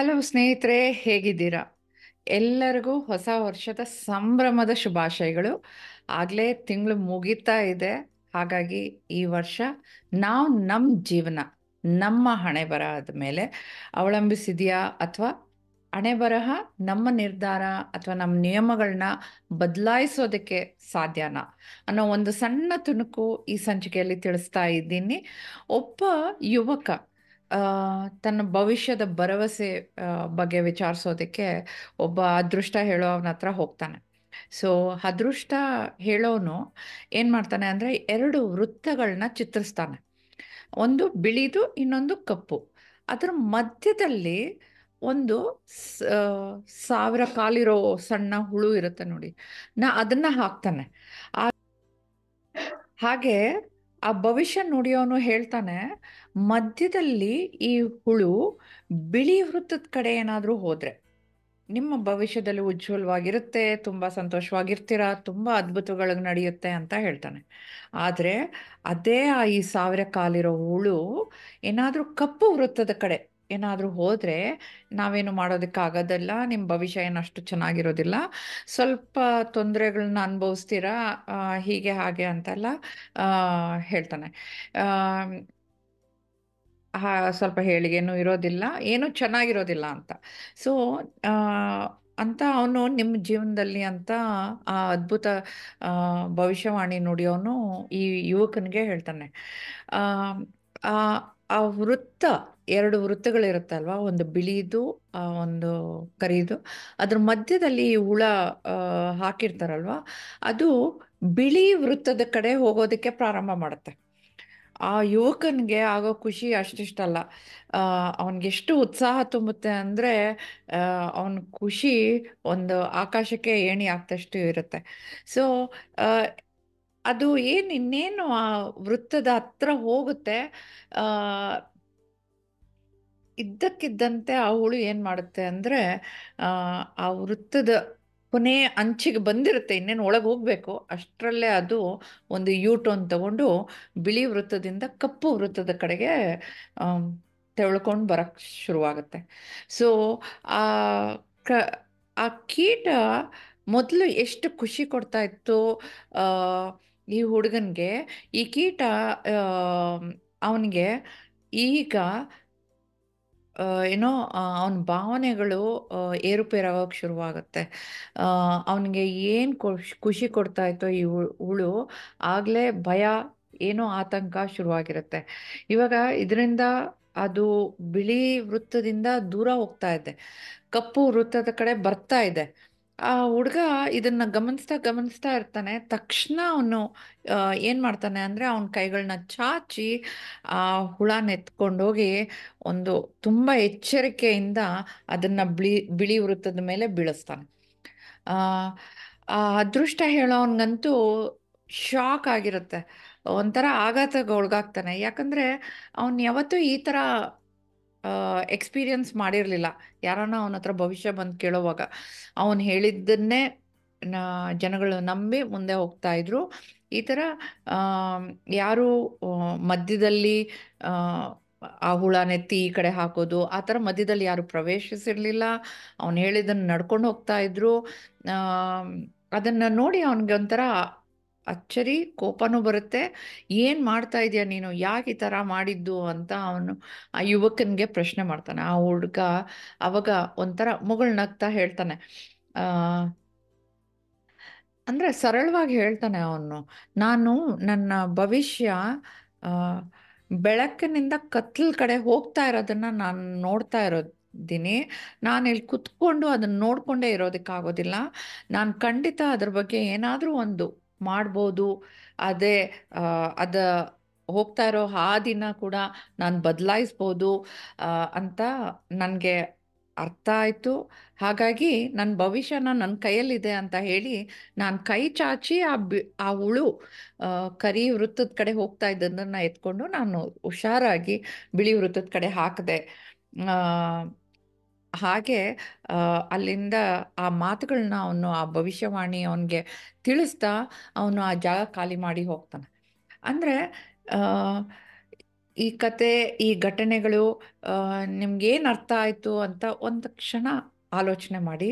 Hello ಸ್ನೇಹಿತರೆ, ಹೇಗಿದ್ದೀರಾ? ಎಲ್ಲರಿಗೂ ಹೊಸ ವರ್ಷದ ಸಂಭ್ರಮದ ಶುಭಾಶಯಗಳು. ಆಗಲೇ ತಿಂಗಳು ಮುಗೀತಾ ಇದೆ. ಹಾಗಾಗಿ ಈ ವರ್ಷ ನಾವು ನಮ್ಮ ಜೀವನ, ನಮ್ಮ ಹಣೆ ಬರಹದ ಮೇಲೆ ಅವಲಂಬಿಸಿದೆಯಾ ಅಥವಾ ಹಣೆ ಬರಹ ನಮ್ಮ ನಿರ್ಧಾರ ಅಥವಾ ನಮ್ಮ ನಿಯಮಗಳನ್ನ ಬದಲಾಯಿಸೋದಕ್ಕೆ ಸಾಧ್ಯನಾ ಅನ್ನೋ ಒಂದು ಸಣ್ಣ ತುಣುಕು ಈ ಸಂಚಿಕೆಯಲ್ಲಿ ತಿಳಿಸ್ತಾ ಇದ್ದೀನಿ. ಒಬ್ಬ ಯುವಕ ತನ್ನ ಭವಿಷ್ಯದ ಭರವಸೆ ಬಗ್ಗೆ ವಿಚಾರಿಸೋದಕ್ಕೆ ಒಬ್ಬ ಅದೃಷ್ಟ ಹೇಳೋವನ ಹತ್ರ ಹೋಗ್ತಾನೆ. ಸೊ ಅದೃಷ್ಟ ಹೇಳೋನು ಏನು ಮಾಡ್ತಾನೆ ಅಂದರೆ ಎರಡು ವೃತ್ತಗಳನ್ನ ಚಿತ್ರಿಸ್ತಾನೆ. ಒಂದು ಬಿಳಿದು, ಇನ್ನೊಂದು ಕಪ್ಪು. ಅದರ ಮಧ್ಯದಲ್ಲಿ ಒಂದು ಸಾವಿರ ಕಾಲಿರೋ ಸಣ್ಣ ಹುಳು ಇರುತ್ತೆ ನೋಡಿ. ನಾ ಅದನ್ನ ಹಾಕ್ತಾನೆ. ಹಾಗೆ ಆ ಭವಿಷ್ಯ ನುಡಿಯೋನು ಹೇಳ್ತಾನೆ, ಮಧ್ಯದಲ್ಲಿ ಈ ಹುಳು ಬಿಳಿ ವೃತ್ತದ ಕಡೆ ಏನಾದರೂ ಹೋದರೆ, ನಿಮ್ಮ ಭವಿಷ್ಯದಲ್ಲಿ ಉಜ್ವಲವಾಗಿರುತ್ತೆ, ತುಂಬ ಸಂತೋಷವಾಗಿರ್ತೀರ, ತುಂಬ ಅದ್ಭುತಗಳು ನಡೆಯುತ್ತೆ ಅಂತ ಹೇಳ್ತಾನೆ. ಆದರೆ, ಅದೇ ಆ ಈ ಸಾವಿರ ಕಾಲಿರೋ ಹುಳು ಏನಾದರೂ ಕಪ್ಪು ವೃತ್ತದ ಕಡೆ ಏನಾದರೂ ಹೋದರೆ ನಾವೇನು ಮಾಡೋದಕ್ಕಾಗೋದಿಲ್ಲ ನಿಮ್ಮ ಭವಿಷ್ಯ ಏನು ಅಷ್ಟು ಚೆನ್ನಾಗಿರೋದಿಲ್ಲ. ಸ್ವಲ್ಪ ತೊಂದರೆಗಳನ್ನ ಅನುಭವಿಸ್ತೀರಾ? ಹೀಗೆ, ಹಾಗೆ ಅಂತೆಲ್ಲ ಹೇಳ್ತಾನೆ. ಸ್ವಲ್ಪ ಹೇಳಿಗೆನೂ ಇರೋದಿಲ್ಲ, ಏನು ಚೆನ್ನಾಗಿರೋದಿಲ್ಲ ಅಂತ. ಸೊ ಅಂತ ಅವನು ನಿಮ್ಮ ಜೀವನದಲ್ಲಿ ಅಂತ ಆ ಅದ್ಭುತ ಭವಿಷ್ಯವಾಣಿ ನುಡಿಯೋನು ಈ ಯುವಕನಿಗೆ ಹೇಳ್ತಾನೆ. ಆ ವೃತ್ತ ಎರಡು ವೃತ್ತಗಳಿರುತ್ತಲ್ವಾ? ಒಂದು ಬಿಳಿದು ಒಂದು ಕರಿದು. ಅದ್ರ ಮಧ್ಯದಲ್ಲಿ ಹುಳ ಹಾಕಿರ್ತಾರಲ್ವಾ? ಅದು ಬಿಳಿ ವೃತ್ತದ ಕಡೆ ಹೋಗೋದಕ್ಕೆ ಪ್ರಾರಂಭ ಮಾಡುತ್ತೆ. ಆ ಯುವಕನಿಗೆ ಆಗೋ ಖುಷಿ ಅಷ್ಟಿಷ್ಟಲ್ಲ. ಅವನಿಗೆ ಎಷ್ಟು ಉತ್ಸಾಹ ತುಂಬುತ್ತೆ ಅಂದರೆ ಅವನ ಖುಷಿ ಒಂದು ಆಕಾಶಕ್ಕೆ ಏಣಿ ಆಗ್ತಷ್ಟು ಇರುತ್ತೆ. ಸೊ ಅದು ಏನು ಇನ್ನೇನು ಆ ವೃತ್ತದ ಹತ್ರ ಹೋಗುತ್ತೆ? ಇದ್ದಕ್ಕಿದ್ದಂತೆ ಆ ಹುಳು ಏನು ಮಾಡುತ್ತೆ ಅಂದರೆ, ಆ ವೃತ್ತದ ಕೊನೆ ಅಂಚಿಗೆ ಬಂದಿರುತ್ತೆ, ಇನ್ನೇನು ಒಳಗೆ ಹೋಗಬೇಕು. ಅಷ್ಟರಲ್ಲೇ ಅದು ಒಂದು ಯೂ ಟರ್ನ್ ತಗೊಂಡು ಬಿಳಿ ವೃತ್ತದಿಂದ ಕಪ್ಪು ವೃತ್ತದ ಕಡೆಗೆ ತೆಳ್ಕೊಂಡು ಬರೋಕ್ಕೆ ಶುರುವಾಗುತ್ತೆ. ಸೊ ಆ, ಕ, ಆ ಕೀಟ ಮೊದಲು ಎಷ್ಟು ಖುಷಿ ಕೊಡ್ತಾ ಇತ್ತು ಈ ಹುಡುಗನಿಗೆ, ಈ ಕೀಟ ಅವನಿಗೆ ಈಗ ಏನೋ ಅವನ ಭಾವನೆಗಳು ಏರುಪೇರಾಗೋಕೆ ಶುರುವಾಗುತ್ತೆ. ಅವನಿಗೆ ಏನು ಖುಷಿ ಕೊಡ್ತಾ ಇತ್ತೋ ಈ ಹುಳು ಆಗಲೇ ಭಯ, ಏನೋ ಆತಂಕ ಶುರುವಾಗಿರುತ್ತೆ. ಇವಾಗ ಇದರಿಂದ ಅದು ಬಿಳಿ ವೃತ್ತದಿಂದ ದೂರ ಹೋಗ್ತಾ ಇದೆ. ಕಪ್ಪು ವೃತ್ತದ ಕಡೆ ಬರ್ತಾ ಇದೆ. ಆ ಹುಡುಗ ಇದನ್ನ ಗಮನಿಸ್ತಾ ಗಮನಿಸ್ತಾ ಇರ್ತಾನೆ. ತಕ್ಷಣ ಅವನು ಏನು ಮಾಡ್ತಾನೆ ಅಂದರೆ ಅವನ ಕೈಗಳನ್ನ ಚಾಚಿ, ಆ ಹುಳನ ಎತ್ಕೊಂಡೋಗಿ ಒಂದು ತುಂಬ ಎಚ್ಚರಿಕೆಯಿಂದ ಅದನ್ನ ಬಿಳಿ ಬಿಳಿ ವೃತ್ತದ ಮೇಲೆ ಬೀಳಿಸ್ತಾನೆ. ಆ ಅದೃಷ್ಟ ಹೇಳೋನ್ಗಂತೂ ಶಾಕ್ ಆಗಿರುತ್ತೆ. ಒಂಥರ ಆಘಾತಕ್ಕೆ ಒಳಗಾಗ್ತಾನೆ. ಯಾಕಂದ್ರೆ ಅವನು ಯಾವತ್ತೂ ಈ ಥರ ಎಕ್ಸ್ಪೀರಿಯನ್ಸ್ ಮಾಡಿರಲಿಲ್ಲ. ಯಾರನ್ನ ಅವನ ಹತ್ರ ಭವಿಷ್ಯ ಬಂದು ಕೇಳೋವಾಗ. ಅವನು ಹೇಳಿದ್ದನ್ನೇ ಜನಗಳು ನಂಬಿ ಮುಂದೆ ಹೋಗ್ತಾ ಇದ್ರು. ಈ ಥರ ಯಾರು ಮಧ್ಯದಲ್ಲಿ ಆ, ಹುಳ ಹುಳನೆತ್ತಿ ಈ ಕಡೆ ಹಾಕೋದು ಆ ಥರ ಮಧ್ಯದಲ್ಲಿ ಯಾರು ಪ್ರವೇಶಿಸಿರಲಿಲ್ಲ. ಅವನು ಹೇಳಿದ್ದನ್ನು ನಡ್ಕೊಂಡು ಹೋಗ್ತಾ ಇದ್ರು. ಅದನ್ನ ನೋಡಿ ಅವನಿಗೆ ಒಂಥರ ಅಚ್ಚರಿ, ಕೋಪನೂ ಬರುತ್ತೆ. ಏನು ಮಾಡ್ತಾ ಇದೀಯ ನೀನು? ಯಾಕೆ ಈ ಥರ ಮಾಡಿದ್ದು ಅಂತ ಅವನು ಆ ಯುವಕನಿಗೆ ಪ್ರಶ್ನೆ ಮಾಡ್ತಾನೆ. ಆ ಹುಡುಗ ಅವಾಗ ಒಂಥರ ಮುಗುಳ್ನಗ್ತಾ ಹೇಳ್ತಾನೆ. ಅಂದರೆ ಅಂದ್ರೆ ಸರಳವಾಗಿ ಹೇಳ್ತಾನೆ ಅವನು. ನಾನು ನನ್ನ ಭವಿಷ್ಯ ಬೆಳಕಿನಿಂದ ಕತ್ಲ ಕಡೆ ಹೋಗ್ತಾ ಇರೋದನ್ನ ನಾನು ನೋಡ್ತಾ ಇರೋದಿನಿ. ನಾನು ಇಲ್ಲಿ ಕುತ್ಕೊಂಡು ಅದನ್ನ ನೋಡ್ಕೊಂಡೇ ಇರೋದಕ್ಕಾಗೋದಿಲ್ಲ. ನಾನು ಖಂಡಿತ ಅದ್ರ ಬಗ್ಗೆ ಏನಾದರೂ ಒಂದು ಮಾಡ್ಬೋದು. ಅದೇ ಆ, ಅದ ಹೋಗ್ತಾ ಇರೋ ಹಾದಿನ ಕೂಡ ನಾನು ಬದಲಾಯಿಸ್ಬೋದು ಅಂತ ನನಗೆ ಅರ್ಥ ಆಯಿತು. ಹಾಗಾಗಿ ನನ್ನ ಭವಿಷ್ಯನ ನನ್ನ ಕೈಯಲ್ಲಿದೆ ಅಂತ ಹೇಳಿ ನಾನು ಕೈ ಚಾಚಿ ಆ ಬಿ ಆ ಹುಳು ಕರಿ ವೃತ್ತದ ಕಡೆ ಹೋಗ್ತಾ ಇದ್ದದನ್ನು ಎತ್ಕೊಂಡು ನಾನು ಹುಷಾರಾಗಿ ಬಿಳಿ ವೃತ್ತದ ಕಡೆ ಹಾಕಿದೆ. ಹಾಗೆ ಅಲ್ಲಿಂದ ಆ ಮಾತುಗಳನ್ನ ಅವನು, ಆ ಭವಿಷ್ಯವಾಣಿ ಅವನಿಗೆ ತಿಳಿಸ್ತಾ ಅವನು ಆ ಜಾಗ ಖಾಲಿ ಮಾಡಿ ಹೋಗ್ತಾನೆ. ಅಂದರೆ ಈ ಕತೆ, ಈ ಘಟನೆಗಳು ನಿಮ್ಗೇನು ಅರ್ಥ ಆಯಿತು ಅಂತ ಒಂದು ಕ್ಷಣ ಆಲೋಚನೆ ಮಾಡಿ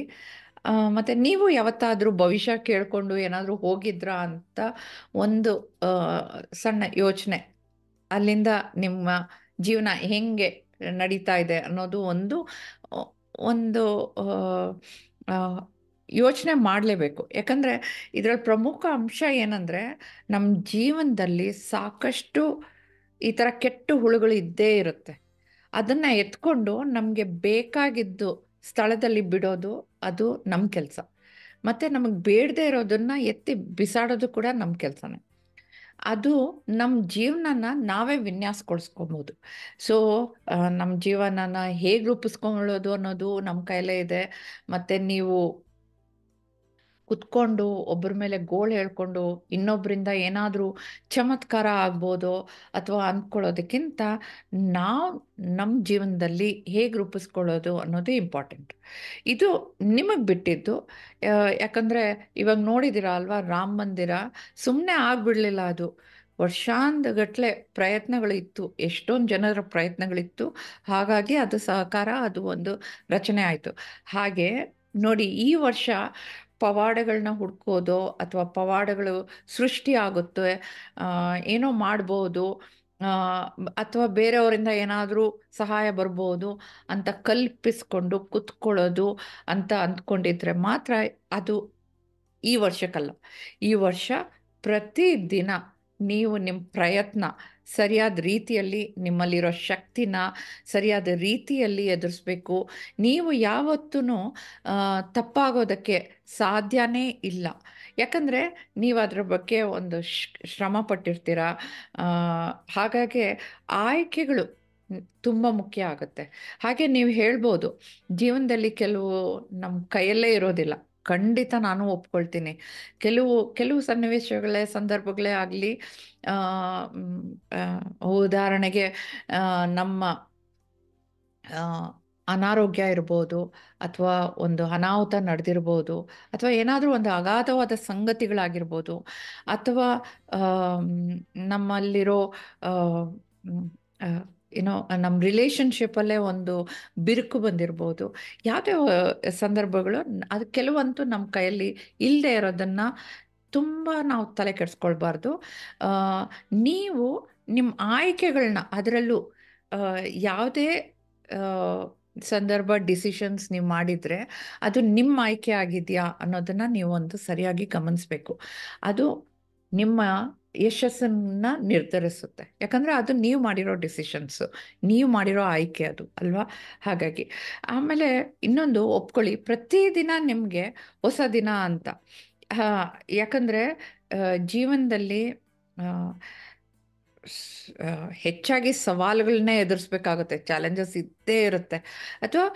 ಮತ್ತು ನೀವು ಯಾವತ್ತಾದರೂ ಭವಿಷ್ಯ ಕೇಳಿಕೊಂಡು ಏನಾದರೂ ಹೋಗಿದ್ರಾ ಅಂತ ಒಂದು ಸಣ್ಣ ಯೋಚನೆ, ಅಲ್ಲಿಂದ ನಿಮ್ಮ ಜೀವನ ಹೆಂಗೆ ನಡೀತಾ ಇದೆ ಅನ್ನೋದು ಒಂದು ಒಂದು ಯೋಚನೆ ಮಾಡಲೇಬೇಕು. ಯಾಕಂದರೆ ಇದರಲ್ಲಿ ಪ್ರಮುಖ ಅಂಶ ಏನಂದರೆ ನಮ್ಮ ಜೀವನದಲ್ಲಿ ಸಾಕಷ್ಟು ಈ ಥರ ಕೆಟ್ಟ ಹುಳುಗಳು ಇದ್ದೇ ಇರುತ್ತೆ. ಅದನ್ನು ಎತ್ಕೊಂಡು ನಮಗೆ ಬೇಕಾಗಿದ್ದು ಸ್ಥಳದಲ್ಲಿ ಬಿಡೋದು ಅದು ನಮ್ಮ ಕೆಲಸ. ಮತ್ತು ನಮಗೆ ಬೇಡದೇ ಇರೋದನ್ನು ಎತ್ತಿ ಬಿಸಾಡೋದು ಕೂಡ ನಮ್ಮ ಕೆಲಸನೇ. ಅದು ನಮ್ಮ ಜೀವನನ ನಾವೇ ವಿನ್ಯಾಸಗೊಳಿಸ್ಕೊಬೋದು. ಸೊ ನಮ್ಮ ಜೀವನನ ಹೇಗೆ ರೂಪಿಸ್ಕೊಳ್ಳೋದು ಅನ್ನೋದು ನಮ್ಮ ಕೈಲೇ ಇದೆ. ಮತ್ತು ನೀವು ಕುತ್ಕೊಂಡು ಒಬ್ಬರ ಮೇಲೆ ಗೋಳ್ ಹೇಳ್ಕೊಂಡು ಇನ್ನೊಬ್ಬರಿಂದ ಏನಾದರೂ ಚಮತ್ಕಾರ ಆಗ್ಬೋದು ಅಥವಾ ಅಂದ್ಕೊಳ್ಳೋದಕ್ಕಿಂತ ನಾವು ನಮ್ಮ ಜೀವನದಲ್ಲಿ ಹೇಗೆ ರೂಪಿಸ್ಕೊಳ್ಳೋದು ಅನ್ನೋದು ಇಂಪಾರ್ಟೆಂಟ್. ಇದು ನಿಮಗೆ ಬಿಟ್ಟಿದ್ದು. ಯಾಕಂದರೆ ಇವಾಗ ನೋಡಿದ್ದೀರಾ ಅಲ್ವಾ ರಾಮ ಮಂದಿರ? ಸುಮ್ಮನೆ ಆಗ್ಬಿಡ್ಲಿಲ್ಲ ಅದು. ವರ್ಷಾಂತಗಟ್ಲೆ ಪ್ರಯತ್ನಗಳಿತ್ತು. ಎಷ್ಟೊಂದು ಜನರ ಪ್ರಯತ್ನಗಳಿತ್ತು. ಹಾಗಾಗಿ ಅದು ಸಹಕಾರ, ಅದು ಒಂದು ರಚನೆ ಆಯಿತು. ಹಾಗೆ ನೋಡಿ ಈ ವರ್ಷ ಪವಾಡಗಳನ್ನ ಹುಡ್ಕೋದು ಅಥವಾ ಪವಾಡಗಳು ಸೃಷ್ಟಿ ಆಗುತ್ತೆ ಏನೋ ಮಾಡ್ಬೋದು ಅಥವಾ ಬೇರೆಯವರಿಂದ ಏನಾದರೂ ಸಹಾಯ ಬರ್ಬೋದು ಅಂತ ಕಲ್ಪಿಸ್ಕೊಂಡು ಕುತ್ಕೊಳ್ಳೋದು ಅಂತ ಅಂದ್ಕೊಂಡಿದ್ರೆ ಮಾತ್ರ ಅದು ಈ ವರ್ಷಕ್ಕಲ್ಲ. ಈ ವರ್ಷ ಪ್ರತಿದಿನ ನೀವು ನಿಮ್ಮ ಪ್ರಯತ್ನ ಸರಿಯಾದ ರೀತಿಯಲ್ಲಿ ನಿಮ್ಮಲ್ಲಿರೋ ಶಕ್ತಿನ ಸರಿಯಾದ ರೀತಿಯಲ್ಲಿ ಎದುರಿಸ್ಬೇಕು. ನೀವು ಯಾವತ್ತೂ ತಪ್ಪಾಗೋದಕ್ಕೆ ಸಾಧ್ಯನೇ ಇಲ್ಲ. ಯಾಕಂದರೆ ನೀವು ಅದರ ಬಗ್ಗೆ ಒಂದು ಶ್ರಮ ಪಟ್ಟಿರ್ತೀರ. ಹಾಗಾಗಿ ಆಯ್ಕೆಗಳು ತುಂಬ ಮುಖ್ಯ ಆಗುತ್ತೆ. ಹಾಗೆ ನೀವು ಹೇಳ್ಬೋದು, ಜೀವನದಲ್ಲಿ ಕೆಲವು ನಮ್ಮ ಕೈಯಲ್ಲೇ ಇರೋದಿಲ್ಲ. ಖಂಡಿತ ನಾನು ಒಪ್ಕೊಳ್ತೀನಿ. ಕೆಲವು ಕೆಲವು ಸನ್ನಿವೇಶಗಳೇ, ಸಂದರ್ಭಗಳೇ ಆಗಲಿ ಉದಾಹರಣೆಗೆ ನಮ್ಮ ಅನಾರೋಗ್ಯ ಇರ್ಬೋದು ಅಥವಾ ಒಂದು ಅನಾಹುತ ನಡೆದಿರ್ಬೋದು ಅಥವಾ ಏನಾದರೂ ಒಂದು ಅಗಾಧವಾದ ಸಂಗತಿಗಳಾಗಿರ್ಬೋದು ಅಥವಾ ನಮ್ಮಲ್ಲಿರೋ ಏನೋ ನಮ್ಮ ರಿಲೇಷನ್ಶಿಪ್ಪಲ್ಲೇ ಒಂದು ಬಿರುಕು ಬಂದಿರ್ಬೋದು. ಯಾವುದೇ ಸಂದರ್ಭಗಳು ಅದು ಕೆಲವಂತೂ ನಮ್ಮ ಕೈಯಲ್ಲಿ ಇಲ್ಲದೆ ಇರೋದನ್ನು ತುಂಬ ನಾವು ತಲೆ ಕೆಡಿಸ್ಕೊಳ್ಬಾರ್ದು. ನೀವು ನಿಮ್ಮ ಆಯ್ಕೆಗಳನ್ನ ಅದರಲ್ಲೂ ಯಾವುದೇ ಸಂದರ್ಭ ಡಿಸಿಷನ್ಸ್ ನೀವು ಮಾಡಿದರೆ ಅದು ನಿಮ್ಮ ಆಯ್ಕೆ ಆಗಿದೆಯಾ ಅನ್ನೋದನ್ನು ನೀವು ಒಂದು ಸರಿಯಾಗಿ ಗಮನಿಸಬೇಕು. ಅದು ನಿಮ್ಮ ಯಶಸ್ಸನ್ನು ನಿರ್ಧರಿಸುತ್ತೆ. ಯಾಕಂದ್ರೆ ಅದು ನೀವು ಮಾಡಿರೋ ಡಿಸಿಷನ್ಸು ನೀವು ಮಾಡಿರೋ ಆಯ್ಕೆ ಅದು, ಅಲ್ವಾ? ಹಾಗಾಗಿ ಆಮೇಲೆ ಇನ್ನೊಂದು ಒಪ್ಕೊಳ್ಳಿ. ಪ್ರತಿದಿನ ನಿಮಗೆ ಹೊಸ ದಿನ ಅಂತ. ಯಾಕಂದ್ರೆ ಜೀವನದಲ್ಲಿ ಹೆಚ್ಚಾಗಿ ಸವಾಲುಗಳನ್ನೇ ಎದುರಿಸ್ಬೇಕಾಗುತ್ತೆ. ಚಾಲೆಂಜಸ್ ಇದ್ದೇ ಇರುತ್ತೆ. ಅಥವಾ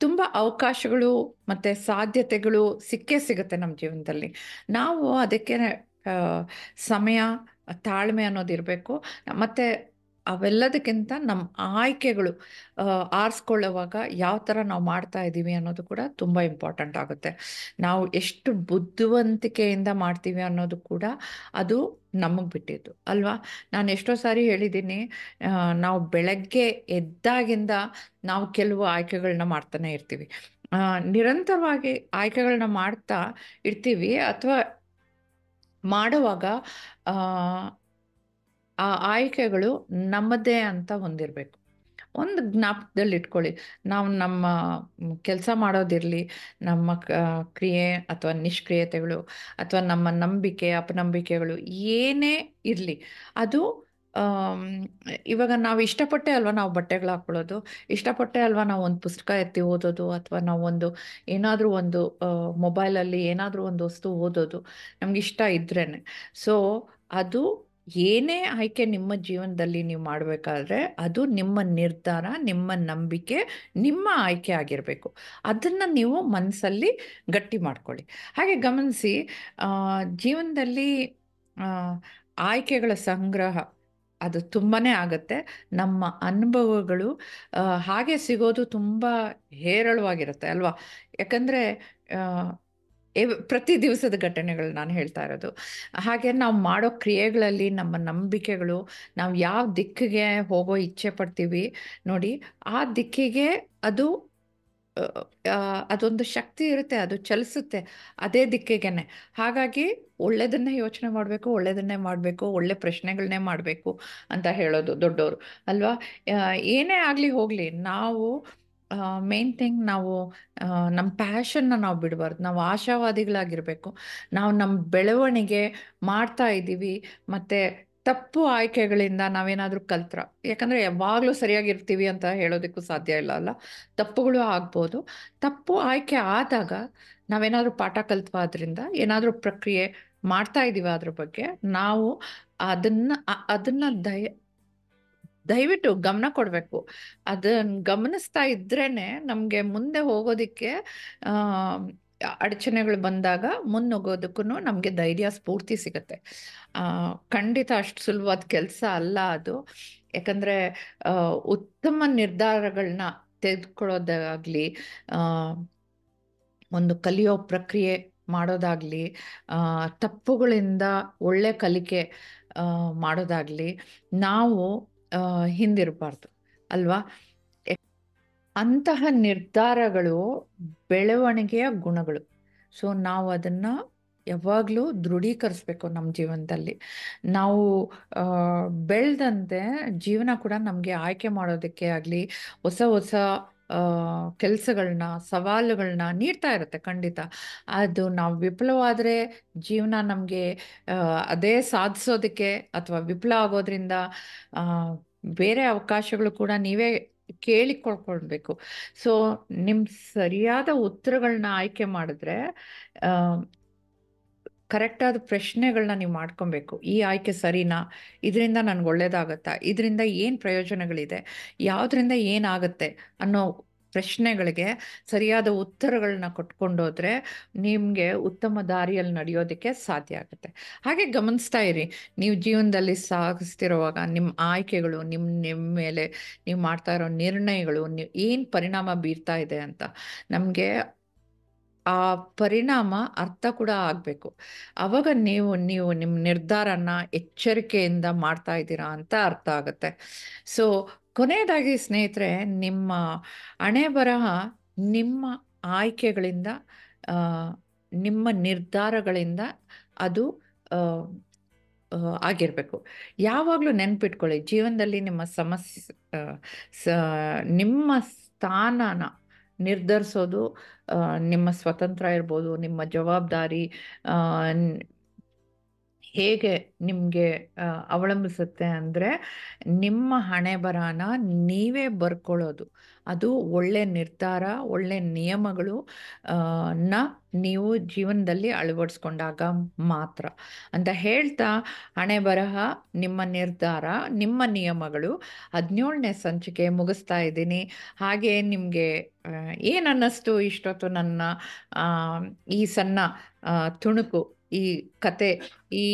ತುಂಬ ಅವಕಾಶಗಳು ಮತ್ತು ಸಾಧ್ಯತೆಗಳು ಸಿಕ್ಕೇ ಸಿಗುತ್ತೆ ನಮ್ಮ ಜೀವನದಲ್ಲಿ. ನಾವು ಅದಕ್ಕೆ ಸಮಯ ತಾಳ್ಮೆ ಅನ್ನೋದು ಇರಬೇಕು. ಮತ್ತು ಅವೆಲ್ಲದಕ್ಕಿಂತ ನಮ್ಮ ಆಯ್ಕೆಗಳು ಆರಿಸ್ಕೊಳ್ಳೋವಾಗ ಆರಿಸ್ಕೊಳ್ಳುವಾಗ ಯಾವ ಥರ ನಾವು ಮಾಡ್ತಾ ಇದ್ದೀವಿ ಅನ್ನೋದು ಕೂಡ ತುಂಬ ಇಂಪಾರ್ಟೆಂಟ್ ಆಗುತ್ತೆ. ನಾವು ಎಷ್ಟು ಬುದ್ಧಿವಂತಿಕೆಯಿಂದ ಮಾಡ್ತೀವಿ ಅನ್ನೋದು ಕೂಡ ಅದು ನಮಗೆ ಬಿಟ್ಟಿದ್ದು, ಅಲ್ವಾ? ನಾನು ಎಷ್ಟೋ ಸಾರಿ ಹೇಳಿದ್ದೀನಿ ನಾವು ಬೆಳಗ್ಗೆ ಎದ್ದಾಗಿಂದ ನಾವು ಕೆಲವು ಆಯ್ಕೆಗಳನ್ನ ಮಾಡ್ತಾನೆ ಇರ್ತೀವಿ. ನಿರಂತರವಾಗಿ ಆಯ್ಕೆಗಳನ್ನ ಮಾಡ್ತಾ ಇರ್ತೀವಿ, ಅಥವಾ ಮಾಡುವಾಗ ಆ, ಆಯ್ಕೆಗಳು ನಮ್ಮದೇ ಅಂತ ಹೊಂದಿರಬೇಕು. ಒಂದು ಜ್ಞಾಪಕದಲ್ಲಿ ಇಟ್ಕೊಳ್ಳಿ. ನಾವು ನಮ್ಮ ಕೆಲಸ ಮಾಡೋದಿರಲಿ ನಮ್ಮ ಕ್ರಿಯೆ ಅಥವಾ ನಿಷ್ಕ್ರಿಯತೆಗಳು ಅಥವಾ ನಮ್ಮ ನಂಬಿಕೆ ಅಪನಂಬಿಕೆಗಳು ಏನೇ ಇರಲಿ ಅದು ಇವಾಗ ನಾವು ಇಷ್ಟಪಟ್ಟೆ ಅಲ್ವಾ ನಾವು ಬಟ್ಟೆಗಳು ಹಾಕೊಳ್ಳೋದು? ಇಷ್ಟಪಟ್ಟೆ ಅಲ್ವಾ ನಾವು ಒಂದು ಪುಸ್ತಕ ಎತ್ತಿ ಓದೋದು? ಅಥವಾ ನಾವು ಒಂದು ಏನಾದರೂ ಒಂದು ಮೊಬೈಲಲ್ಲಿ ಏನಾದರೂ ಒಂದು ವಸ್ತು ಓದೋದು? ನಮ್ಗೆ ಇಷ್ಟ ಇದ್ರೇನೆ. ಸೊ ಅದು ಏನೇ ಆಯ್ಕೆ ನಿಮ್ಮ ಜೀವನದಲ್ಲಿ ನೀವು ಮಾಡಬೇಕಾದ್ರೆ ಅದು ನಿಮ್ಮ ನಿರ್ಧಾರ, ನಿಮ್ಮ ನಂಬಿಕೆ, ನಿಮ್ಮ ಆಯ್ಕೆ ಆಗಿರಬೇಕು. ಅದನ್ನು ನೀವು ಮನಸ್ಸಲ್ಲಿ ಗಟ್ಟಿ ಮಾಡ್ಕೊಳ್ಳಿ. ಹಾಗೆ ಗಮನಿಸಿ ಜೀವನದಲ್ಲಿ ಆಯ್ಕೆಗಳ ಸಂಗ್ರಹ ಅದು ತುಂಬಾ ಆಗುತ್ತೆ. ನಮ್ಮ ಅನುಭವಗಳು ಹಾಗೆ ಸಿಗೋದು ತುಂಬ ಹೇರಳವಾಗಿರುತ್ತೆ ಅಲ್ವಾ? ಯಾಕಂದರೆ ಪ್ರತಿ ದಿವಸದ ಘಟನೆಗಳು ನಾನು ಹೇಳ್ತಾ ಇರೋದು. ಹಾಗೆ ನಾವು ಮಾಡೋ ಕ್ರಿಯೆಗಳಲ್ಲಿ ನಮ್ಮ ನಂಬಿಕೆಗಳು, ನಾವು ಯಾವ ದಿಕ್ಕಿಗೆ ಹೋಗೋ ಇಚ್ಛೆ ಪಡ್ತೀವಿ ನೋಡಿ, ಆ ದಿಕ್ಕಿಗೆ ಅದು ಅದೊಂದು ಶಕ್ತಿ ಇರುತ್ತೆ, ಅದು ಚಲಿಸುತ್ತೆ, ಅದೇ ದಿಕ್ಕಿಗೆನೆ. ಹಾಗಾಗಿ ಒಳ್ಳೆಯದನ್ನೇ ಯೋಚನೆ ಮಾಡಬೇಕು ಒಳ್ಳೆಯದನ್ನೇ ಮಾಡಬೇಕು, ಒಳ್ಳೆ ಪ್ರಶ್ನೆಗಳನ್ನೇ ಮಾಡಬೇಕು ಅಂತ ಹೇಳೋದು ದೊಡ್ಡವರು ಅಲ್ವಾ? ಏನೇ ಆಗಲಿ ಹೋಗಲಿ, ನಾವು ಮೇನ್ ಥಿಂಗ್ ನಾವು ನಮ್ಮ ಪ್ಯಾಷನ್ನ ನಾವು ಬಿಡಬಾರ್ದು. ನಾವು ಆಶಾವಾದಿಗಳಾಗಿರಬೇಕು. ನಾವು ನಮ್ಮ ಬೆಳವಣಿಗೆ ಮಾಡ್ತಾ ಇದ್ದೀವಿ, ಮತ್ತು ತಪ್ಪು ಆಯ್ಕೆಗಳಿಂದ ನಾವೇನಾದರೂ ಕಲ್ತ್ರ. ಯಾಕಂದರೆ ಯಾವಾಗಲೂ ಸರಿಯಾಗಿರ್ತೀವಿ ಅಂತ ಹೇಳೋದಕ್ಕೂ ಸಾಧ್ಯ ಇಲ್ಲ ಅಲ್ಲ? ತಪ್ಪುಗಳು ಆಗ್ಬೋದು. ತಪ್ಪು ಆಯ್ಕೆ ಆದಾಗ ನಾವೇನಾದರೂ ಪಾಠ ಕಲ್ತ್ವ ಅದರಿಂದ ಏನಾದರೂ ಪ್ರಕ್ರಿಯೆ ಮಾಡ್ತಾ ಇದ್ದೀವಿ ಅದ್ರ ಬಗ್ಗೆ, ನಾವು ಅದನ್ನ ಅದನ್ನ ದಯ, ದಯವಿಟ್ಟು ಗಮನ ಕೊಡಬೇಕು. ಅದನ್ನ ಗಮನಿಸ್ತಾ ಇದ್ರೇನೆ ನಮಗೆ ಮುಂದೆ ಹೋಗೋದಿಕ್ಕೆ ಅಡಚಣೆಗಳು ಬಂದಾಗ ಮುನ್ನುಗ್ಗೋದಕ್ಕೂ ನಮಗೆ ಧೈರ್ಯ, ಸ್ಫೂರ್ತಿ ಸಿಗುತ್ತೆ. ಖಂಡಿತ ಅಷ್ಟು ಸುಲಭವಾದ ಕೆಲಸ ಅಲ್ಲ ಅದು. ಯಾಕಂದರೆ ಉತ್ತಮ ನಿರ್ಧಾರಗಳನ್ನ ತೆಗೆದುಕೊಳ್ಳೋದಾಗಲಿ ಒಂದು ಕಲಿಯೋ ಪ್ರಕ್ರಿಯೆ ಮಾಡೋದಾಗಲಿ ತಪ್ಪುಗಳಿಂದ ಒಳ್ಳೆ ಕಲಿಕೆ ಮಾಡೋದಾಗಲಿ, ನಾವು ಹಿಂದಿರಬಾರ್ದು. ಅಲ್ವಾ? ಅಂತಹ ನಿರ್ಧಾರಗಳು ಬೆಳವಣಿಗೆಯ ಗುಣಗಳು. ಸೊ ನಾವು ಅದನ್ನು ಯಾವಾಗಲೂ ದೃಢೀಕರಿಸ್ಬೇಕು ನಮ್ಮ ಜೀವನದಲ್ಲಿ. ನಾವು ಬೆಳೆದಂತೆ ಜೀವನ ಕೂಡ ನಮಗೆ ಆಯ್ಕೆ ಮಾಡೋದಕ್ಕೆ ಆಗಲಿ, ಹೊಸ ಹೊಸ ಕೆಲಸಗಳನ್ನ ಸವಾಲುಗಳನ್ನ ನೀಡ್ತಾ ಇರುತ್ತೆ ಖಂಡಿತ. ಅದು ನಾವು ವಿಫಲವಾದರೆ ಜೀವನ ನಮಗೆ ಅದೇ ಸಾಧಿಸೋದಕ್ಕೆ ಅಥವಾ ವಿಫಲ ಆಗೋದ್ರಿಂದ ಬೇರೆ ಅವಕಾಶಗಳು ಕೂಡ ನೀವೇ ಕೇಳಿಕೊಳ್ಕೊಳ್ಬೇಕು. ಸೊ ನಿಮ್ಮ ಸರಿಯಾದ ಉತ್ತರಗಳನ್ನ ಆಯ್ಕೆ ಮಾಡಿದ್ರೆ ಕರೆಕ್ಟಾದ ಪ್ರಶ್ನೆಗಳನ್ನ ನೀವು ಮಾಡ್ಕೊಬೇಕು ಈ ಆಯ್ಕೆ ಸರಿನಾ? ಇದರಿಂದ ನನಗೆ ಒಳ್ಳೇದಾಗತ್ತಾ? ಇದರಿಂದ ಏನು ಪ್ರಯೋಜನಗಳಿದೆ? ಯಾವುದರಿಂದ ಏನಾಗುತ್ತೆ? ಅನ್ನೋ ಪ್ರಶ್ನೆಗಳಿಗೆ ಸರಿಯಾದ ಉತ್ತರಗಳನ್ನ ಕೊಟ್ಕೊಂಡೋದ್ರೆ ನಿಮಗೆ ಉತ್ತಮ ದಾರಿಯಲ್ಲಿ ನಡೆಯೋದಕ್ಕೆ ಸಾಧ್ಯ ಆಗುತ್ತೆ. ಹಾಗೆ ಗಮನಿಸ್ತಾ ಇರಿ, ನೀವು ಜೀವನದಲ್ಲಿ ಸಾಗಿಸ್ತಿರುವಾಗ ನಿಮ್ಮ ಆಯ್ಕೆಗಳು ನಿಮ್ಮ ನಿಮ್ಮ ಮೇಲೆ ನೀವು ಮಾಡ್ತಾ ಇರೋ ನಿರ್ಣಯಗಳು, ನೀವು ಏನು ಪರಿಣಾಮ ಬೀರ್ತಾ ಇದೆ ಅಂತ ನಮಗೆ ಆ ಪರಿಣಾಮ ಅರ್ಥ ಕೂಡ ಆಗಬೇಕು. ಅವಾಗ ನೀವು ನೀವು ನಿಮ್ಮ ನಿರ್ಧಾರನ ಎಚ್ಚರಿಕೆಯಿಂದ ಮಾಡ್ತಾ ಇದ್ದೀರಾ ಅಂತ ಅರ್ಥ ಆಗುತ್ತೆ. ಸೊ ಕೊನೆಯದಾಗಿ ಸ್ನೇಹಿತರೆ, ನಿಮ್ಮ ಹಣೆ ಬರಹ ನಿಮ್ಮ ಆಯ್ಕೆಗಳಿಂದ ನಿಮ್ಮ ನಿರ್ಧಾರಗಳಿಂದ ಅದು ಆಗಿರಬೇಕು. ಯಾವಾಗಲೂ ನೆನ್ಪಿಟ್ಕೊಳ್ಳಿ, ಜೀವನದಲ್ಲಿ ನಿಮ್ಮ ಸಮಸ್ಯೆ ನಿಮ್ಮ ಸ್ಥಾನನ ನಿರ್ಧರಿಸೋದು ನಿಮ್ಮ ಸ್ವತಂತ್ರ ಇರ್ಬೋದು, ನಿಮ್ಮ ಜವಾಬ್ದಾರಿ ಹೇಗೆ ನಿಮಗೆ ಅವಲಂಬಿಸುತ್ತೆ ಅಂದರೆ ನಿಮ್ಮ ಹಣೆ ಬರಾನ ನೀವೇ ಬರ್ಕೊಳ್ಳೋದು. ಅದು ಒಳ್ಳೆ ನಿರ್ಧಾರ, ಒಳ್ಳೆ ನಿಯಮಗಳು ನ ನೀವು ಜೀವನದಲ್ಲಿ ಅಳವಡಿಸ್ಕೊಂಡಾಗ ಮಾತ್ರ. ಅಂತ ಹೇಳ್ತಾ, ಹಣೆ ಬರಹ, ನಿಮ್ಮ ನಿರ್ಧಾರ, ನಿಮ್ಮ ನಿಯಮಗಳು ಹದಿನೇಳನೇ ಸಂಚಿಕೆ ಮುಗಿಸ್ತಾ ಇದ್ದೀನಿ. ಹಾಗೆ ನಿಮಗೆ ಏನು ಅನ್ನಿಸ್ತು ಇಷ್ಟೊತ್ತು ನನ್ನ ಈ ಸಣ್ಣ ತುಣುಕು? ಈ ಕತೆ, ಈ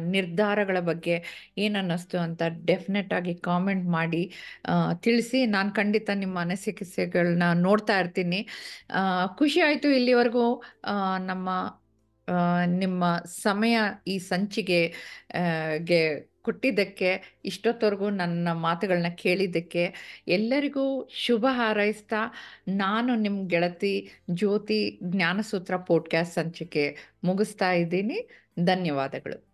ನಿರ್ಧಾರಗಳ ಬಗ್ಗೆ ಏನನ್ನಿಸ್ತು ಅಂತ ಡೆಫಿನೆಟ್ ಆಗಿ ಕಾಮೆಂಟ್ ಮಾಡಿ ತಿಳಿಸಿ ನಾನು ಖಂಡಿತ ನಿಮ್ಮ ಅನಿಸಿಕೆಗಳನ್ನ ನೋಡ್ತಾ ಇರ್ತೀನಿ. ಖುಷಿ ಆಯಿತು ಇಲ್ಲಿವರೆಗೂ ನಮ್ಮ ನಿಮ್ಮ ಸಮಯ ಈ ಸಂಚಿಗೆ ಗೆ ಕೊಟ್ಟಿದ್ದಕ್ಕೆ, ಇಷ್ಟೊತ್ತವರೆಗೂ ನನ್ನ ಮಾತುಗಳನ್ನ ಕೇಳಿದ್ದಕ್ಕೆ ಎಲ್ಲರಿಗೂ ಶುಭ ಹಾರೈಸ್ತಾ ನಾನು ನಿಮ್ಮ ಗೆಳತಿ ಜ್ಯೋತಿ ಜ್ಞಾನಸೂತ್ರ ಪೋಡ್ಕ್ಯಾಸ್ಟ್ ಸಂಚಿಕೆ ಮುಗಿಸ್ತಾ ಇದ್ದೀನಿ. ಧನ್ಯವಾದಗಳು.